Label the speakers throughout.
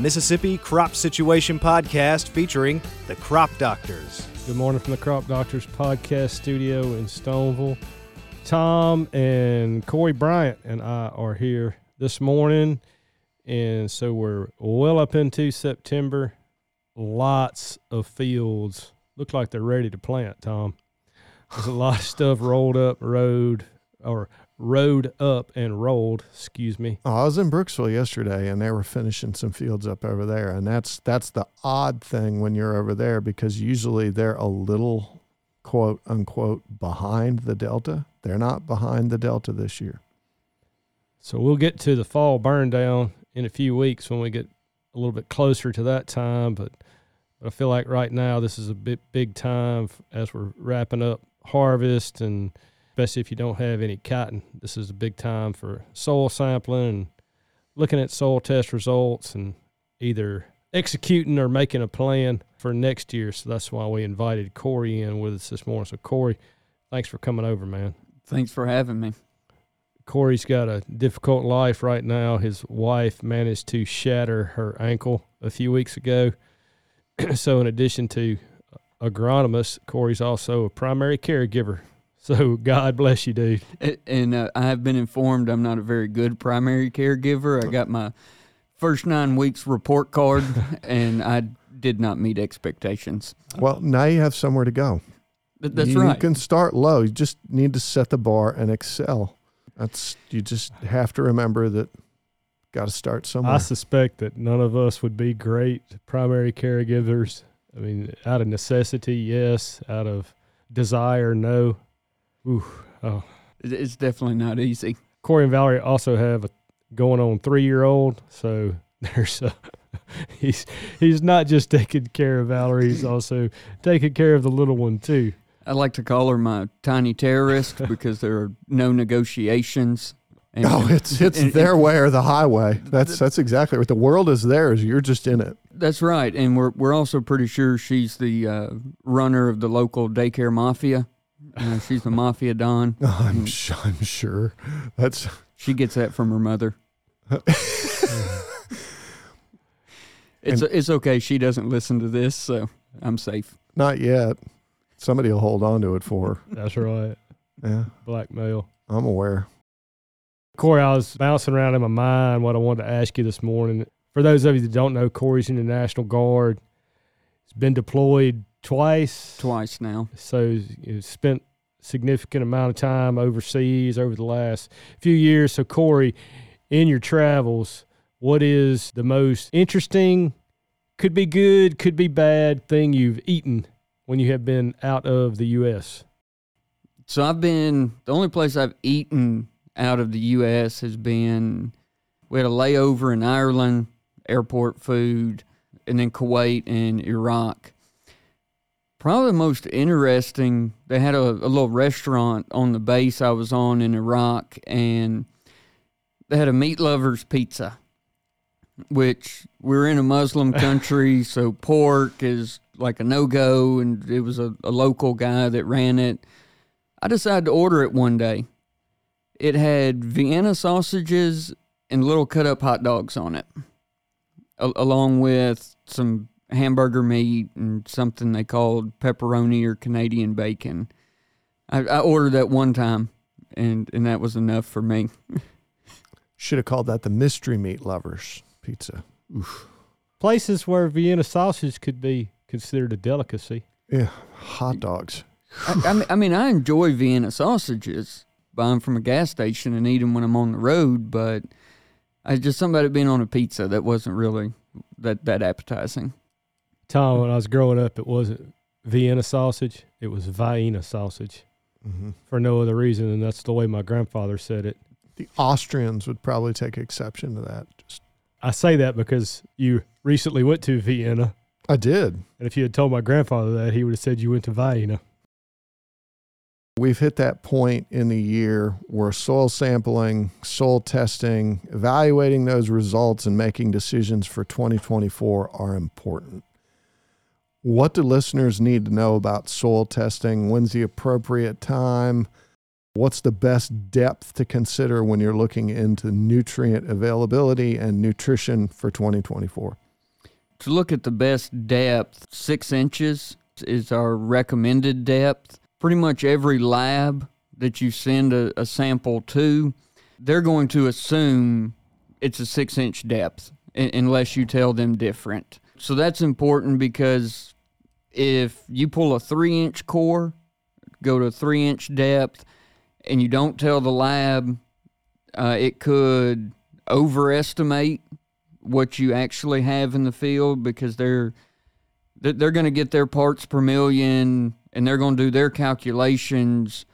Speaker 1: Mississippi Crop Situation Podcast featuring the Crop Doctors.
Speaker 2: Good morning from the Crop Doctors Podcast Studio in Stoneville. Tom and Corey Bryant and I are here this morning. And so we're well up into September. Lots of fields look like they're ready to plant, Tom. There's a lot of stuff rolled up road or rode up and rolled, excuse me.
Speaker 3: Oh, I was in Brooksville yesterday and they were finishing some fields up over there. And that's that's the odd thing when you're over there because usually they're a little quote unquote behind the delta. They're not behind the delta this year.
Speaker 2: So we'll get to the fall burn down in a few weeks when we get a little bit closer to that time, but but I feel like right now this is a big big time as we're wrapping up harvest and especially if you don't have any cotton. This is a big time for soil sampling and looking at soil test results and either executing or making a plan for next year. So that's why we invited Corey in with us this morning. So Corey, thanks for coming over, man.
Speaker 4: Thanks for having me.
Speaker 2: Corey's got a difficult life right now. His wife managed to shatter her ankle a few weeks ago. so, in addition to agronomist, Corey's also a primary caregiver. So, God bless you, dude.
Speaker 4: And uh, I have been informed I'm not a very good primary caregiver. I got my first nine weeks report card, and I did not meet expectations.
Speaker 3: Well, now you have somewhere to go.
Speaker 4: Th- That's
Speaker 3: you
Speaker 4: right.
Speaker 3: You can start low. You just need to set the bar and excel. That's you just have to remember that got to start somewhere.
Speaker 2: I suspect that none of us would be great primary caregivers. I mean, out of necessity, yes. Out of desire, no. Ooh, oh.
Speaker 4: It's definitely not easy.
Speaker 2: Corey and Valerie also have a going on three year old, so there's a he's he's not just taking care of Valerie, he's also taking care of the little one too.
Speaker 4: I like to call her my tiny terrorist because there are no negotiations. And,
Speaker 3: oh, it's it's
Speaker 4: and-
Speaker 3: their way or the highway. That's that's exactly right. The world is theirs. You're just in it.
Speaker 4: That's right, and we're we're also pretty sure she's the uh, runner of the local daycare mafia. You know, she's the mafia don.
Speaker 3: I'm su- I'm sure. That's
Speaker 4: She gets that from her mother. it's it's okay. She doesn't listen to this, so I'm safe.
Speaker 3: not yet. Somebody will hold on to it for her.
Speaker 2: That's right.
Speaker 3: Yeah,
Speaker 2: Blackmail.
Speaker 3: I'm aware.
Speaker 2: Corey, I was bouncing around in my mind what I wanted to ask you this morning. For those of you that don't know, Corey's in the National Guard. He's been deployed twice.
Speaker 4: Twice now.
Speaker 2: So you spent significant amount of time overseas over the last few years. So Corey, in your travels, what is the most interesting, could be good, could be bad thing you've eaten when you have been out of the U.S.?
Speaker 4: So I've been the only place I've eaten out of the U.S. has been we had a layover in Ireland, airport food, and then Kuwait and Iraq. Probably the most interesting. They had a, a little restaurant on the base I was on in Iraq, and they had a meat lovers pizza, which we're in a Muslim country, so pork is like a no go, and it was a, a local guy that ran it. I decided to order it one day. It had Vienna sausages and little cut up hot dogs on it, a- along with some hamburger meat and something they called pepperoni or Canadian bacon. I, I ordered that one time, and, and that was enough for me.
Speaker 3: Should have called that the mystery meat lovers pizza.
Speaker 2: Places where Vienna sausage could be considered a delicacy.
Speaker 3: Yeah, hot dogs.
Speaker 4: I, I, mean, I mean, I enjoy Vienna sausages. Buy them from a gas station and eat them when I'm on the road, but I just something about it being on a pizza that wasn't really that that appetizing.
Speaker 2: Tom, when I was growing up, it wasn't Vienna sausage; it was Vienna sausage.
Speaker 3: hmm
Speaker 2: For no other reason and that's the way my grandfather said it.
Speaker 3: The Austrians would probably take exception to that. Just,
Speaker 2: I say that because you recently went to Vienna,
Speaker 3: I did.
Speaker 2: and if you had told my grandfather that, he would have said you went to Vienna.
Speaker 3: We've hit that point in the year where soil sampling, soil testing, evaluating those results, and making decisions for 2024 are important. What do listeners need to know about soil testing? When's the appropriate time? What's the best depth to consider when you're looking into nutrient availability and nutrition for 2024?
Speaker 4: To look at the best depth, six inches is our recommended depth. Pretty much every lab that you send a, a sample to, they're going to assume it's a six inch depth unless you tell them different. So that's important because if you pull a three inch core, go to three inch depth, and you don't tell the lab, uh, it could overestimate what you actually have in the field because they're they're going to get their parts per million and they're going to do their calculations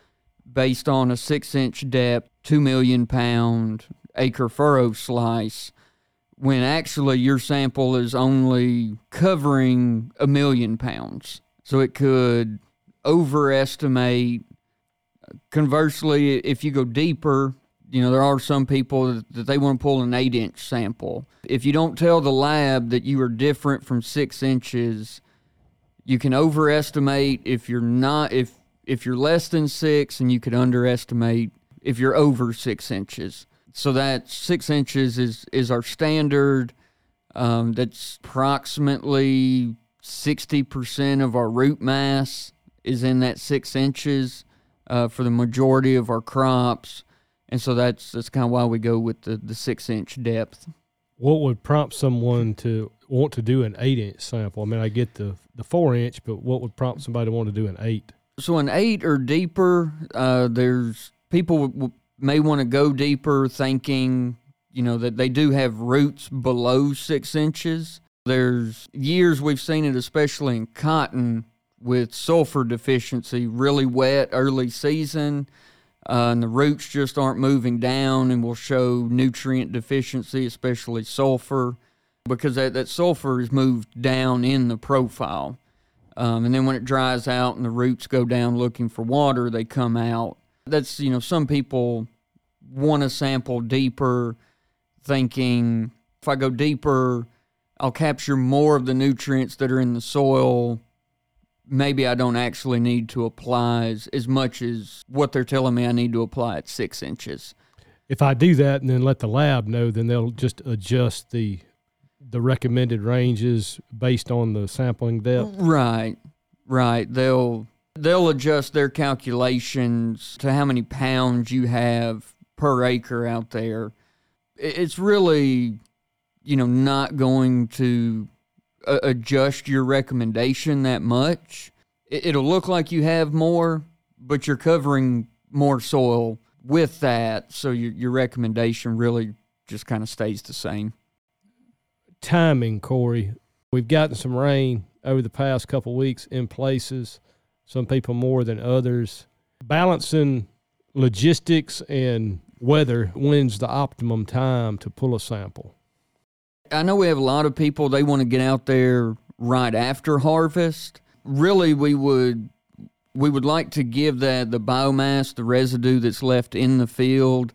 Speaker 4: based on a six inch depth, two million pound acre furrow slice when actually your sample is only covering a million pounds. So it could overestimate. Conversely, if you go deeper, you know, there are some people that, they want to pull an eight inch sample. If you don't tell the lab that you are different from six inches, you can overestimate if you're not, if, if you're less than six, and you could underestimate if you're over six inches. So that six inches is is our standard. Um, that's approximately sixty percent of our root mass is in that six inches uh, for the majority of our crops, and so that's that's kind of why we go with the the six inch depth.
Speaker 2: What would prompt someone to want to do an eight inch sample? I mean, I get the the four inch, but what would prompt somebody to want to do an eight?
Speaker 4: So an eight or deeper, uh, there's people may want to go deeper, thinking, you know, that they do have roots below six inches. There's years we've seen it, especially in cotton, with sulfur deficiency, really wet early season. Uh, and the roots just aren't moving down and will show nutrient deficiency, especially sulfur, because that, that sulfur is moved down in the profile. Um, and then when it dries out and the roots go down looking for water, they come out that's you know some people want to sample deeper, thinking if I go deeper, I'll capture more of the nutrients that are in the soil. Maybe I don't actually need to apply as, as much as what they're telling me I need to apply at six inches.
Speaker 2: If I do that and then let the lab know, then they'll just adjust the the recommended ranges based on the sampling depth.
Speaker 4: Right, right. They'll They'll adjust their calculations to how many pounds you have per acre out there. It's really, you know, not going to uh, adjust your recommendation that much. It'll look like you have more, but you're covering more soil with that. So your, your recommendation really just kind of stays the same.
Speaker 2: Timing, Corey. We've gotten some rain over the past couple weeks in places some people more than others. Balancing logistics and weather when's the optimum time to pull a sample?
Speaker 4: I know we have a lot of people they want to get out there right after harvest. Really we would we would like to give that the biomass, the residue that's left in the field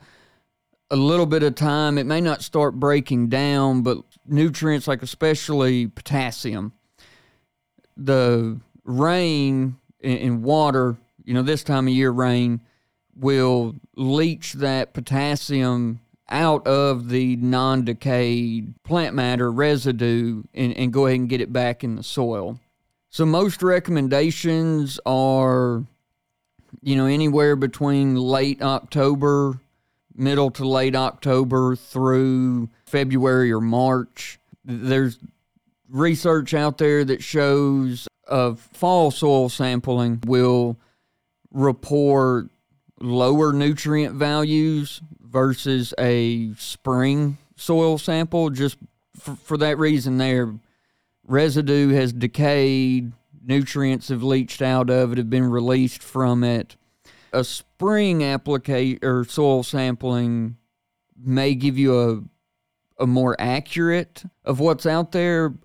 Speaker 4: a little bit of time. It may not start breaking down, but nutrients like especially potassium. The rain in, in water, you know, this time of year rain will leach that potassium out of the non decayed plant matter residue and, and go ahead and get it back in the soil. So, most recommendations are, you know, anywhere between late October, middle to late October through February or March. There's research out there that shows of fall soil sampling will report lower nutrient values versus a spring soil sample just for, for that reason there. Residue has decayed nutrients have leached out of it have been released from it. A spring applicate or soil sampling may give you a a more accurate of what's out there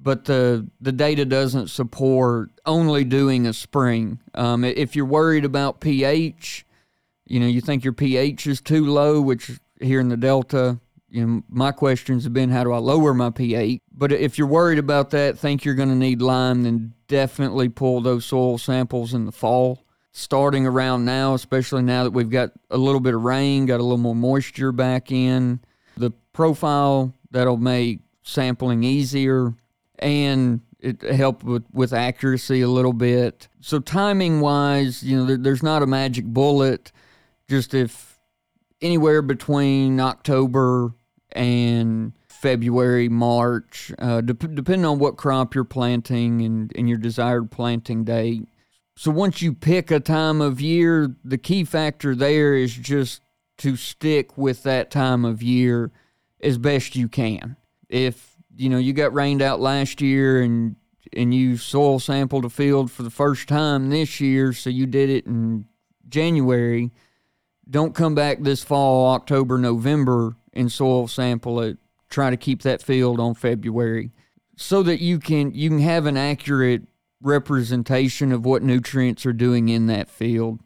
Speaker 4: but the the data doesn't support only doing a spring. Um, if you're worried about pH, you know, you think your pH is too low, which here in the Delta, you know, my questions have been how do I lower my pH? But if you're worried about that, think you're going to need lime, then definitely pull those soil samples in the fall. Starting around now, especially now that we've got a little bit of rain, got a little more moisture back in, the profile that'll make sampling easier and it helped with, with accuracy a little bit. So timing wise, you know, there, there's not a magic bullet. Just if anywhere between October and February, March, uh, de- depending on what crop you're planting and, and your desired planting date. So once you pick a time of year, the key factor there is just to stick with that time of year as best you can. If you know you got rained out last year and and you soil sampled a field for the first time this year, so you did it in January, don't come back this fall, October, November and soil sample it try to keep that field on February so that you can you can have an accurate representation of what nutrients are doing in that field.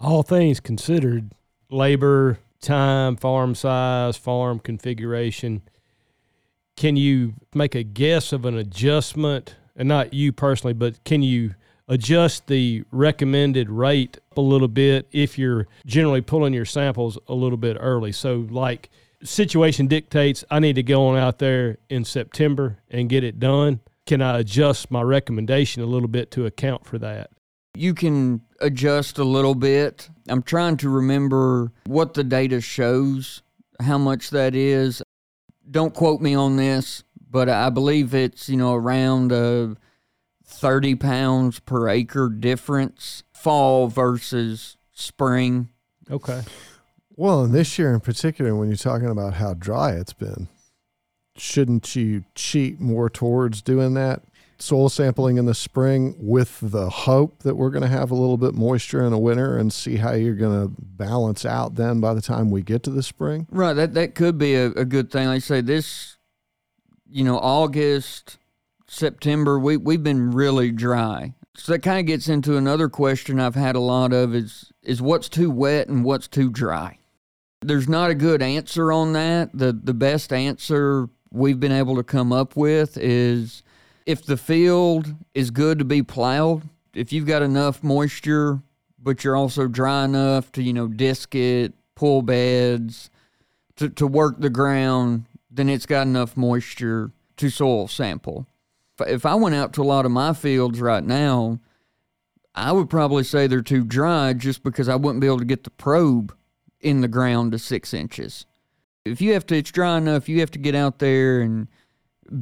Speaker 2: All things considered, labor, time, farm size, farm configuration, can you make a guess of an adjustment? And not you personally, but can you adjust the recommended rate a little bit if you're generally pulling your samples a little bit early? So, like situation dictates I need to go on out there in September and get it done. Can I adjust my recommendation a little bit to account for that?
Speaker 4: You can adjust a little bit. I'm trying to remember what the data shows, how much that is. Don't quote me on this, but I believe it's, you know, around a 30 pounds per acre difference fall versus spring.
Speaker 2: Okay.
Speaker 3: Well, and this year in particular, when you're talking about how dry it's been, shouldn't you cheat more towards doing that soil sampling in the spring with the hope that we're going to have a little bit moisture in the winter and see how you're going to balance out then by the time we get to the spring?
Speaker 4: Right. That that could be a, a good thing. Like I say, this, you know, August, September, we we've been really dry. So that kind of gets into another question I've had a lot of is is what's too wet and what's too dry. There's not a good answer on that. The the best answer we've been able to come up with is if the field is good to be plowed, if you've got enough moisture, but you're also dry enough to, you know, disc it, pull beds, to, to work the ground, then it's got enough moisture to soil sample. If I went out to a lot of my fields right now, I would probably say they're too dry just because I wouldn't be able to get the probe in the ground to six inches. If you have to, it's dry enough, you have to get out there and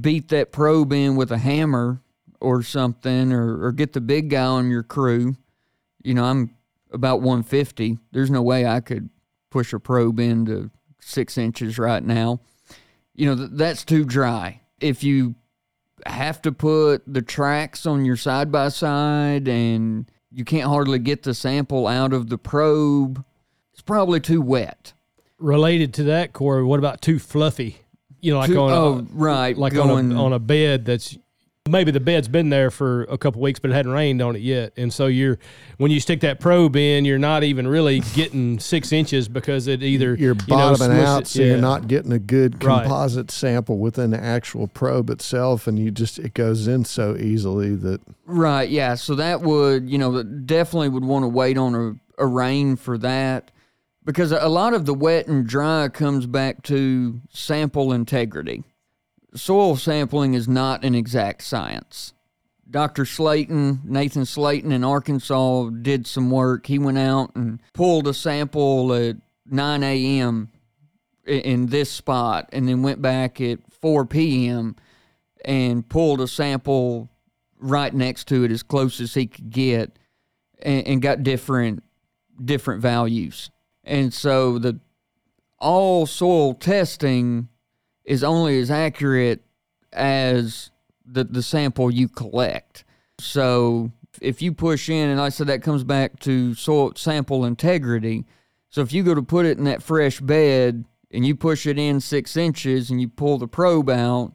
Speaker 4: beat that probe in with a hammer or something, or, or get the big guy on your crew. You know, I'm about 150. There's no way I could push a probe into six inches right now. You know, th- that's too dry. If you have to put the tracks on your side by side and you can't hardly get the sample out of the probe, it's probably too wet.
Speaker 2: Related to that, Corey, what about too fluffy? You know, like
Speaker 4: Too-
Speaker 2: on a,
Speaker 4: oh, right,
Speaker 2: like
Speaker 4: going-
Speaker 2: on a on a bed that's maybe the bed's been there for a couple weeks, but it hadn't rained on it yet, and so you're when you stick that probe in, you're not even really getting six inches because it either
Speaker 3: You're
Speaker 2: you know,
Speaker 3: bottoming out,
Speaker 2: it-
Speaker 3: so you're not getting a good
Speaker 2: Right.
Speaker 3: composite sample within the actual probe itself, and you just it goes in so easily that
Speaker 4: Right, yeah. So that would, you know, definitely would want to wait on a, a rain for that because a lot of the wet and dry comes back to sample integrity. Soil sampling is not an exact science. Dr. Slaton, Nathan Slaton in Arkansas, did some work. He went out and pulled a sample at 9 a.m. in this spot and then went back at 4 p.m. and pulled a sample right next to it as close as he could get and, got different different values. And so the all soil testing is only as accurate as the, the sample you collect. So if you push in, and I said, that comes back to soil sample integrity. So if you go to put it in that fresh bed and you push it in six inches and you pull the probe out,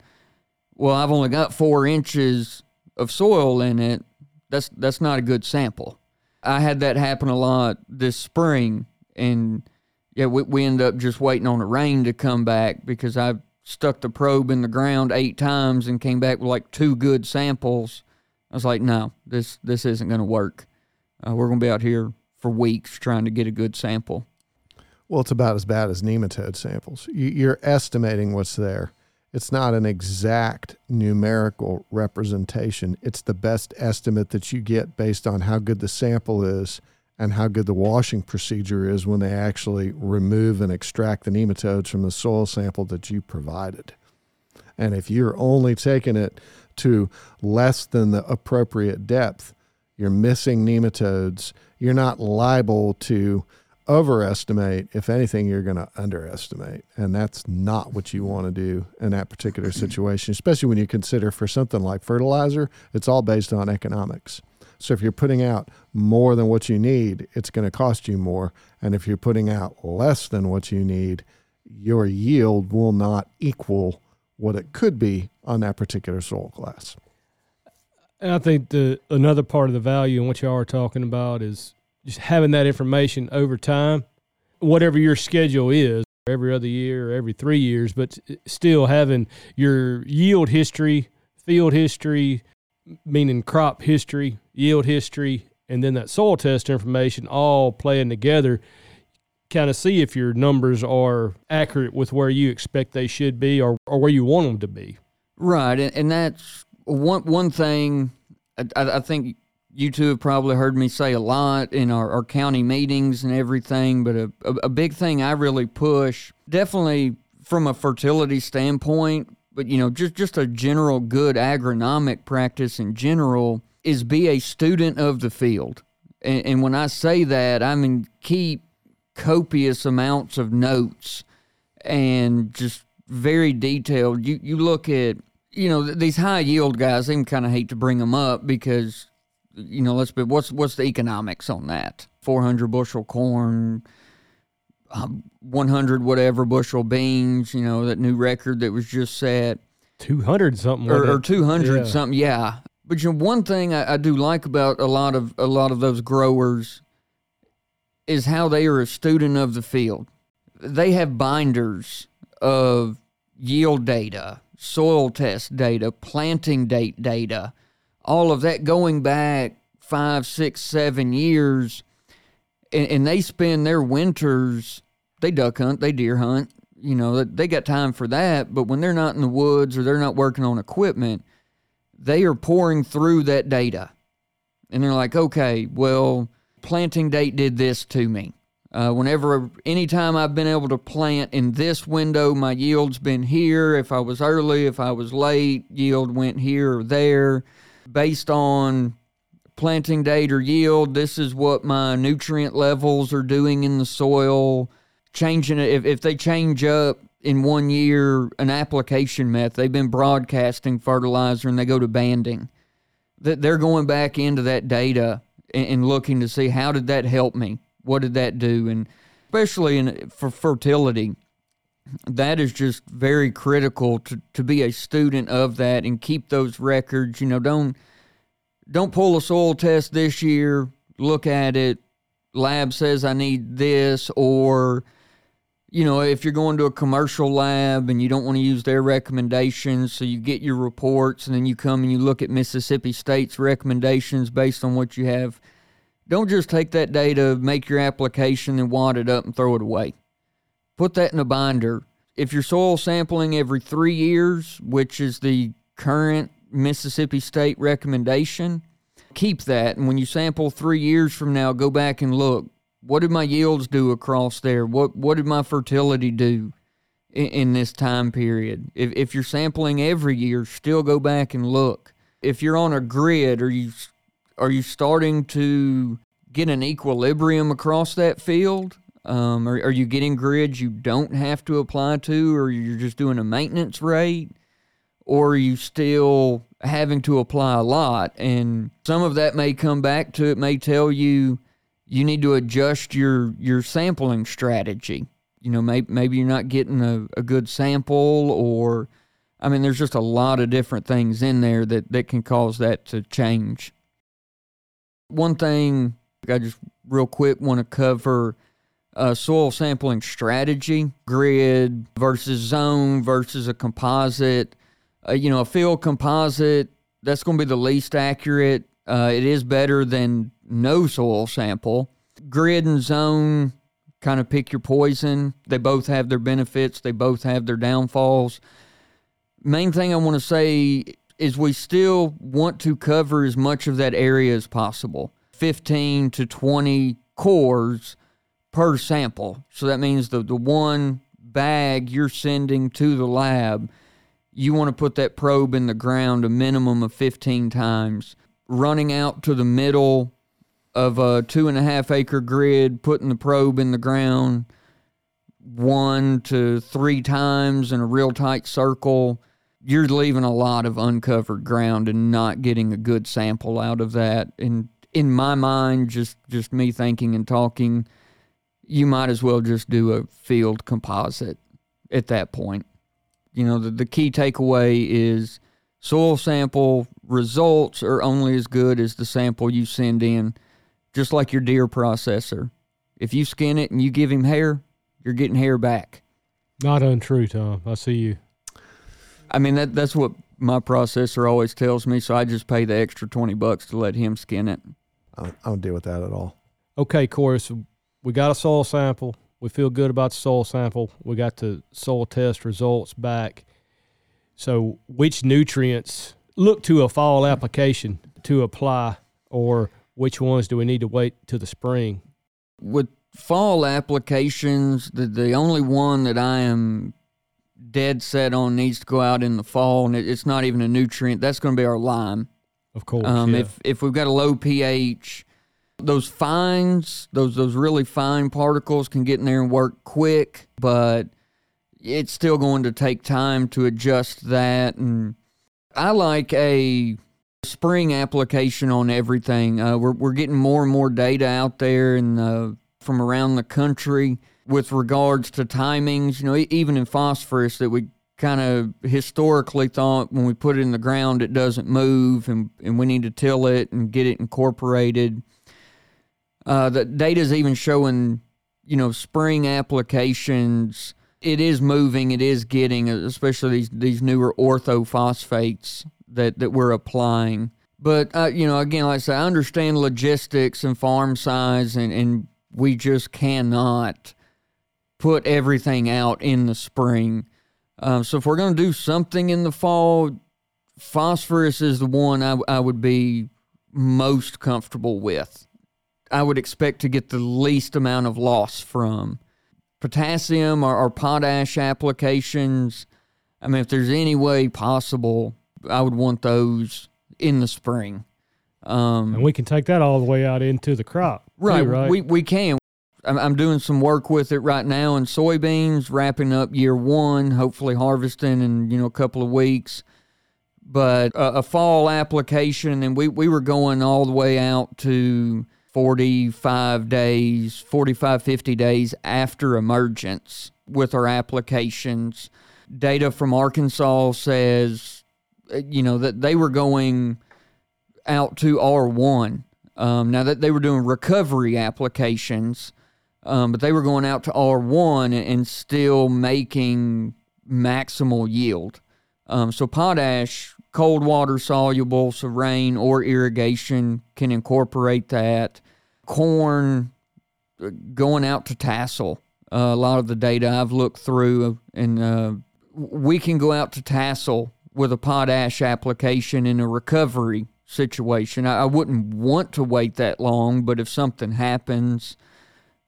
Speaker 4: well, I've only got four inches of soil in it. That's that's not a good sample. I had that happen a lot this spring, and yeah, we we end up just waiting on the rain to come back because I stuck the probe in the ground eight times and came back with like two good samples. I was like, no, this this isn't going to work. Uh, we're going to be out here for weeks trying to get a good sample.
Speaker 3: Well, it's about as bad as nematode samples. You- You're estimating what's there. It's not an exact numerical representation. It's the best estimate that you get based on how good the sample is and how good the washing procedure is when they actually remove and extract the nematodes from the soil sample that you provided. And if you're only taking it to less than the appropriate depth, you're missing nematodes. You're not liable to overestimate. If anything, you're going to underestimate. And that's not what you want to do in that particular situation, especially when you consider for something like fertilizer, it's all based on economics. So if you're putting out more than what you need, it's going to cost you more. And if you're putting out less than what you need, your yield will not equal what it could be on that particular soil class.
Speaker 2: And I think the another part of the value and what y'all are talking about is just having that information over time, whatever your schedule is, every other year, or every three years, but still having your yield history, field history, meaning crop history, yield history, and then that soil test information all playing together, kind of see if your numbers are accurate with where you expect they should be or, or where you want them to be.
Speaker 4: Right, and, and that's one one thing. I, I think you two have probably heard me say a lot in our, our county meetings and everything, but a, a, a big thing I really push, definitely from a fertility standpoint, but you know, just just a general good agronomic practice in general is be a student of the field. And, and when I say that, I mean keep copious amounts of notes and just very detailed. You you look at you know these high yield guys. They kind of hate to bring them up because you know let's be what's what's the economics on that? Four hundred bushel corn, um, 100 whatever bushel beans, you know, that new record that was just set.
Speaker 2: 200 something.
Speaker 4: Or, or 200 yeah. something, yeah. But you know, one thing I, I do like about a lot of a lot of those growers is how they are a student of the field. They have binders of yield data, soil test data, planting date data, all of that going back five, six, seven years. And, and they spend their winters they duck hunt, they deer hunt. You know, they got time for that. But when they're not in the woods or they're not working on equipment, they are poring through that data. And they're like, okay, well, planting date did this to me. Uh, whenever, anytime I've been able to plant in this window, my yield's been here. If I was early, if I was late, yield went here or there. Based on planting date or yield, this is what my nutrient levels are doing in the soil changing it. If, if they change up in one year an application method they've been broadcasting fertilizer and they go to banding that they're going back into that data and, and, looking to see how did that help me? What did that do? And especially in for fertility that is just very critical to, to be a student of that and keep those records. You know don't don't pull a soil test this year look at it lab says i need this or you know, if you're going to a commercial lab and you don't want to use their recommendations, so you get your reports and then you come and you look at Mississippi State's recommendations based on what you have. Don't just take that data, make your application, and wad it up and throw it away. Put that in a binder. If you're soil sampling every three years, which is the current Mississippi State recommendation, keep that. And when you sample three years from now, go back and look what did my yields do across there? What what did my fertility do in, in this time period? If if you're sampling every year, still go back and look. If you're on a grid, are you are you starting to get an equilibrium across that field? Um, are, are you getting grids you don't have to apply to, or you're just doing a maintenance rate? Or are you still having to apply a lot? And some of that may come back to it, may tell you you need to adjust your your sampling strategy. You know, maybe maybe you're not getting a, a good sample or I mean there's just a lot of different things in there that, that can cause that to change. One thing I just real quick want to cover uh, soil sampling strategy, grid versus zone versus a composite. Uh, you know, a field composite, that's going to be the least accurate. Uh, it is better than no soil sample. Grid and zone kind of pick your poison. They both have their benefits, they both have their downfalls. main thing I want to say is we still want to cover as much of that area as possible 15 to 20 cores per sample. So that means the, the one bag you're sending to the lab, you want to put that probe in the ground a minimum of 15 times. Running out to the middle of a two and a half acre grid, putting the probe in the ground one to three times in a real tight circle, you're leaving a lot of uncovered ground and not getting a good sample out of that. And in my mind, just just me thinking and talking, you might as well just do a field composite at that point. You know, the, the key takeaway is soil sample results are only as good as the sample you send in, just like your deer processor. If you skin it and you give him hair, you're getting hair back.
Speaker 2: Not untrue, Tom. I see you.
Speaker 4: I mean that that's what my processor always tells me, so I just pay the extra twenty bucks to let him skin it.
Speaker 3: I don't, I don't deal with that at all.
Speaker 2: Okay, Corey. So we got a soil sample. We feel good about the soil sample. We got the soil test results back. So, which nutrients look to a fall application to apply, or which ones do we need to wait to the spring?
Speaker 4: With fall applications, the the only one that I am dead set on needs to go out in the fall, and it, it's not even a nutrient. That's going to be our lime.
Speaker 2: Of course.
Speaker 4: Um,
Speaker 2: yeah.
Speaker 4: If if we've got a low pH, those fines, those those really fine particles can get in there and work quick, but it's still going to take time to adjust that. And I like a spring application on everything. Uh, we're we're getting more and more data out there and uh, from around the country with regards to timings. You know, even in phosphorus that we kind of historically thought when we put it in the ground it doesn't move and, and we need to till it and get it incorporated. Uh, the data is even showing, you know, spring applications. It is moving. It is getting, especially these these newer orthophosphates that that we're applying. But uh, you know, again, like I say, I understand logistics and farm size, and and we just cannot put everything out in the spring. Um, so if we're going to do something in the fall, phosphorus is the one I, I would be most comfortable with. I would expect to get the least amount of loss from potassium or, or potash applications. I mean, if there's any way possible, I would want those in the spring. Um,
Speaker 2: and we can take that all the way out into the crop. too,
Speaker 4: Right,
Speaker 2: right.
Speaker 4: We we can. I'm, I'm doing some work with it right now in soybeans, wrapping up year one, hopefully harvesting in you know a couple of weeks. But a, a fall application, and we we were going all the way out to 45 days, 45 50 days after emergence with our applications. Data from Arkansas says, uh, you know, that they were going out to R1. Um, now that they were doing recovery applications, um, but they were going out to R1 and, and still making maximal yield. Um, so potash, cold water soluble, so rain or irrigation can incorporate that. Corn, uh, going out to tassel. Uh, a lot of the data I've looked through, and uh, we can go out to tassel with a potash application in a recovery situation. I, I wouldn't want to wait that long, but if something happens,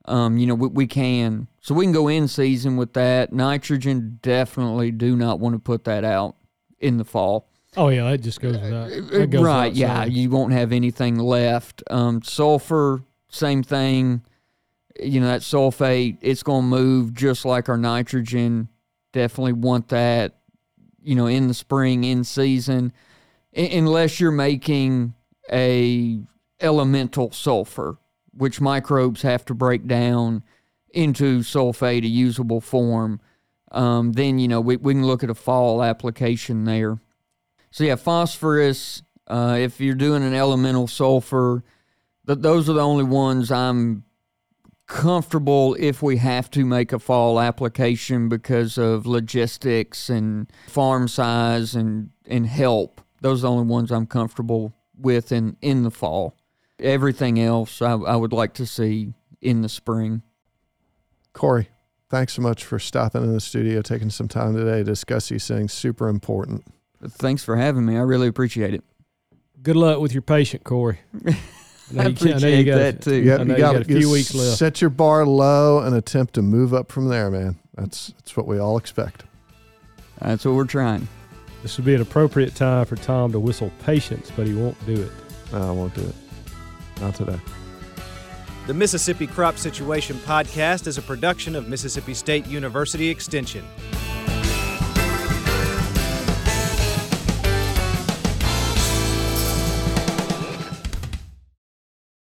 Speaker 4: um, you know, we, we can. So we can go in season with that. Nitrogen, definitely do not want to put that out in the fall.
Speaker 2: Oh yeah, that just goes without. That goes
Speaker 4: right,
Speaker 2: without
Speaker 4: yeah. You won't have anything left. Um, sulfur, same thing. You know, that sulfate, it's going to move just like our nitrogen. Definitely want that, you know, in the spring, in season, I- unless you're making a elemental sulfur, which microbes have to break down into sulfate, a usable form. Um, then, you know, we, we can look at a fall application there. So yeah, phosphorus. Uh, if you're doing an elemental sulfur, th- those are the only ones I'm comfortable if we have to make a fall application because of logistics and farm size and and help. Those are the only ones I'm comfortable with in in the fall. Everything else I, I would like to see in the spring.
Speaker 3: Corey, thanks so much for stopping in the studio, taking some time today to discuss these things. Super important.
Speaker 4: Thanks for having me. I really appreciate it.
Speaker 2: Good luck with your patient, Corey.
Speaker 4: I,
Speaker 2: know you-
Speaker 4: appreciate
Speaker 2: know you gotta-
Speaker 4: that too.
Speaker 3: Yep,
Speaker 2: I know
Speaker 3: you
Speaker 2: you
Speaker 3: got
Speaker 2: got a few weeks left.
Speaker 3: Set your bar low and attempt to move up from there, man. That's that's what we all expect.
Speaker 4: That's what we're trying.
Speaker 2: This would be an appropriate time for Tom to whistle patience, but he won't do it.
Speaker 3: No, I won't do it. Not today.
Speaker 1: The Mississippi Crop Situation Podcast is a production of Mississippi State University Extension.